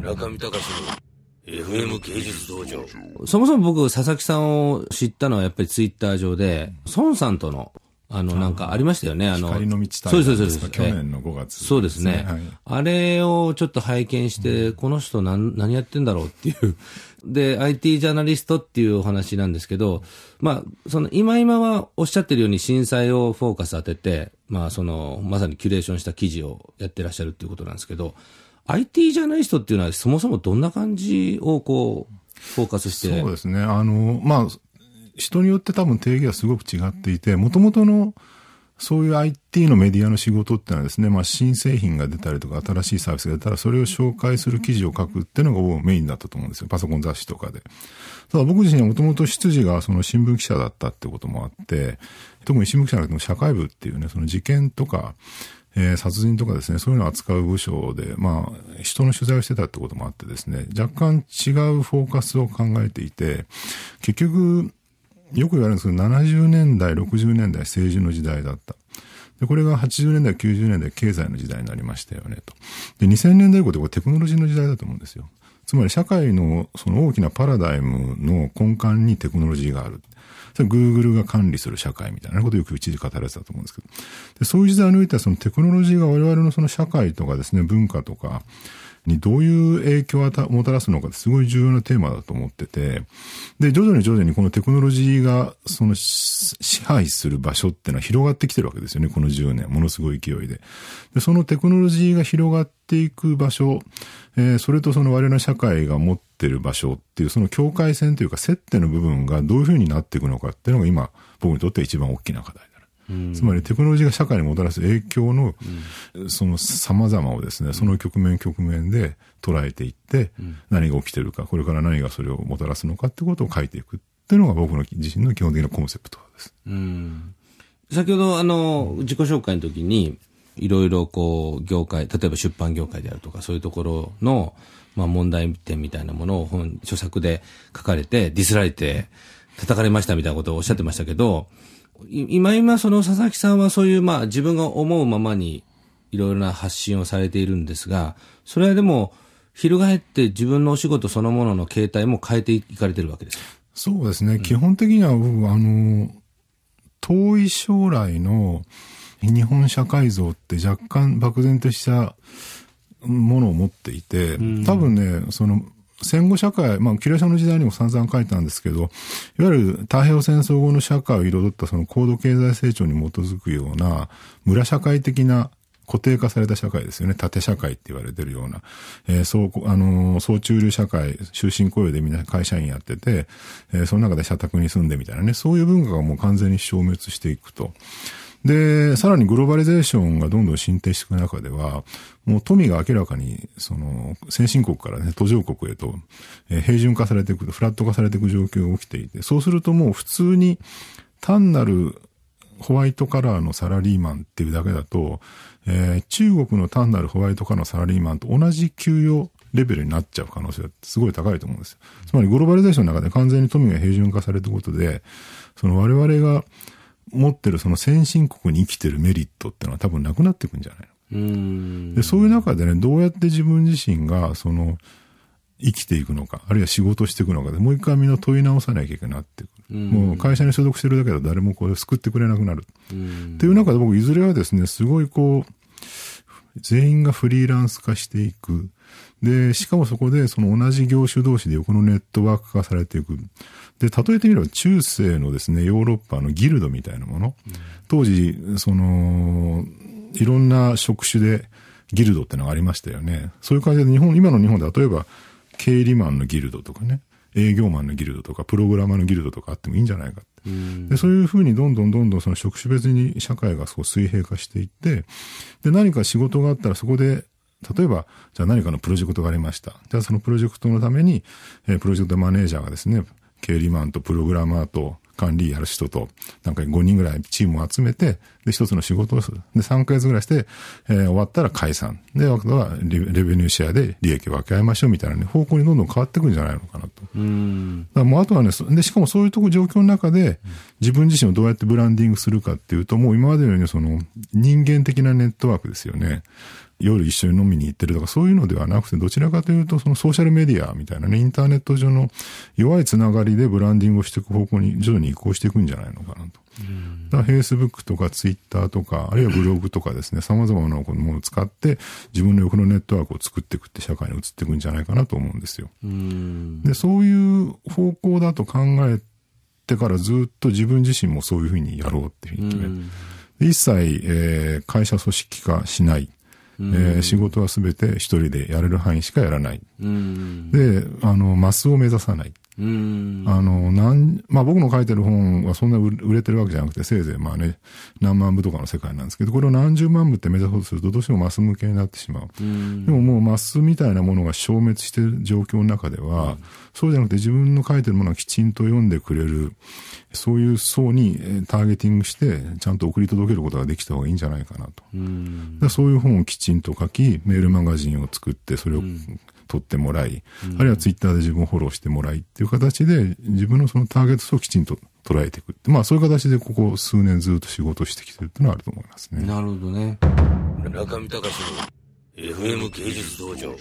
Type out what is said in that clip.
中見隆の FM 芸術道場。そもそも僕、佐々木さんを知ったのはやっぱりツイッター上で、孫さんとの、あの、なんかありましたよね、あの。光の道そうです、そうです。去年の5月、そうですね。はい、あれをちょっと拝見して、うん、この人何、何やってんだろうっていう。で、IT ジャーナリストっていうお話なんですけど、まあ、その、今今はおっしゃってるように震災をフォーカス当てて、まあ、その、まさにキュレーションした記事をやってらっしゃるっていうことなんですけど、IT ジャーナリストっていうのはそもそもどんな感じをこう、フォーカスして？そうですね。あの、まあ、人によって多分定義はすごく違っていて、もともとの、そういう IT のメディアの仕事ってのはですね、まあ、新製品が出たりとか、新しいサービスが出たら、それを紹介する記事を書くっていうのがメインだったと思うんですよ。パソコン雑誌とかで。ただ僕自身はもともと出自がその新聞記者だったってこともあって、特に新聞記者じゃなくても社会部っていうね、その事件とか、えー、殺人とかですね、そういうのを扱う部署で、まあ、人の取材をしてたってこともあってですね、若干違うフォーカスを考えていて、結局、よく言われるんですけど、70年代、60年代政治の時代だった。で、これが80年代、90年代経済の時代になりましたよね、と。で、2000年代以降ってこれテクノロジーの時代だと思うんですよ。つまり社会のその大きなパラダイムの根幹にテクノロジーがある。それ Google が管理する社会みたいなことをよく一時語られてたと思うんですけど。でそういう時代を抜いてはそのテクノロジーが我々のその社会とかですね、文化とか、にどういう影響をもたらすのかってすごい重要なテーマだと思ってて、で、徐々に徐々にこのテクノロジーがその支配する場所っていうのは広がってきてるわけですよね、この10年。ものすごい勢いで。で、そのテクノロジーが広がっていく場所、えー、それとその我々の社会が持ってる場所っていうその境界線というか接点の部分がどういうふうになっていくのかっていうのが今僕にとって一番大きな課題。つまりテクノロジーが社会にもたらす影響の、その様々をですね、その局面局面で捉えていって、何が起きてるか、これから何がそれをもたらすのかってことを書いていくっていうのが僕の自身の基本的なコンセプトです。先ほど、あの、自己紹介の時に、いろいろこう、業界、例えば出版業界であるとか、そういうところの、まあ問題点みたいなものを本、著作で書かれて、ディスられて、叩かれましたみたいなことをおっしゃってましたけど、今今その佐々木さんはそういうまあ自分が思うままにいろいろな発信をされているんですが、それはでも、翻って自分のお仕事そのものの形態も変えていかれてるわけですか？そうですね。うん、基本的には僕はあの、遠い将来の日本社会像って若干漠然としたものを持っていて、多分ね、その戦後社会、まあ、キュレーションの時代にも散々書いたんですけど、いわゆる太平洋戦争後の社会を彩ったその高度経済成長に基づくような、村社会的な固定化された社会ですよね。縦社会って言われてるような。えー、そう、あのー、総中流社会、終身雇用でみんな会社員やってて、えー、その中で社宅に住んでみたいなね、そういう文化がもう完全に消滅していくと。で、さらにグローバリゼーションがどんどん進展していく中では、もう富が明らかに、その、先進国からね、途上国へと、え、平準化されていく、フラット化されていく状況が起きていて、そうするともう普通に単なるホワイトカラーのサラリーマンっていうだけだと、えー、中国の単なるホワイトカラーのサラリーマンと同じ給与レベルになっちゃう可能性ってすごい高いと思うんですよ。つまりグローバリゼーションの中で完全に富が平準化されていくことで、その我々が持ってるその先進国に生きてるメリットってのは多分なくなっていくんじゃないの？で、そういう中でね、どうやって自分自身が、その、生きていくのか、あるいは仕事していくのかで、もう一回みんな問い直さなきゃいけなってくる。もう会社に所属してるだけだと誰もこう救ってくれなくなる。っていう中で僕、いずれはですね、すごいこう、全員がフリーランス化していく。で、しかもそこでその同じ業種同士で横のネットワーク化されていく。で、例えてみれば中世のですね、ヨーロッパのギルドみたいなもの。当時、その、いろんな職種でギルドってのがありましたよね。そういう感じで日本、今の日本で例えば経理マンのギルドとかね、営業マンのギルドとか、プログラマーのギルドとかあってもいいんじゃないかでそういうふうにどんどんどんどんその職種別に社会がそう水平化していって、で、何か仕事があったらそこで例えば、じゃあ何かのプロジェクトがありました。じゃあそのプロジェクトのために、えー、プロジェクトマネージャーがですね、経理マンとプログラマーと管理やる人と、なんか5人ぐらいチームを集めて、で、一つの仕事をする。で、3ヶ月ぐらいして、えー、終わったら解散。で、あとはレベニューシェアで利益を分け合いましょうみたいな、ね、方向にどんどん変わってくるんじゃないのかなと。うん。だからもうあとはね、で、しかもそういうとこ状況の中で、自分自身をどうやってブランディングするかっていうと、もう今までのようにその人間的なネットワークですよね。夜一緒に飲みに行ってるとかそういうのではなくて、どちらかというとそのソーシャルメディアみたいなね、インターネット上の弱いつながりでブランディングをしていく方向に徐々に移行していくんじゃないのかなと。だから Facebook とか Twitter とか、あるいはブログとかですね、様々なものを使って自分の横のネットワークを作っていくって社会に移っていくんじゃないかなと思うんですよ。で、そういう方向だと考えてからずっと自分自身もそういうふうにやろうっていうふうに決めて、一切、えー、会社組織化しない。えー、仕事はすべて一人でやれる範囲しかやらない。で、あの、マスを目指さない。あの、なん、まあ僕の書いてる本はそんな売れてるわけじゃなくて、せいぜいまあね、何万部とかの世界なんですけど、これを何十万部って目指そうとすると、どうしてもマス向けになってしまう。でももうマスみたいなものが消滅してる状況の中では、そうじゃなくて自分の書いてるものをきちんと読んでくれる、そういう層にターゲティングして、ちゃんと送り届けることができた方がいいんじゃないかなと。そういう本をきちんと書き、メールマガジンを作って、それを取ってもらい、うん、あるいはツイッターで自分をフォローしてもらいっていう形で、自分のそのターゲット層をきちんと捉えていく。まあそういう形でここ数年ずっと仕事してきてるっていうのはあると思いますね。なるほどね。中見隆の FM 芸術道場。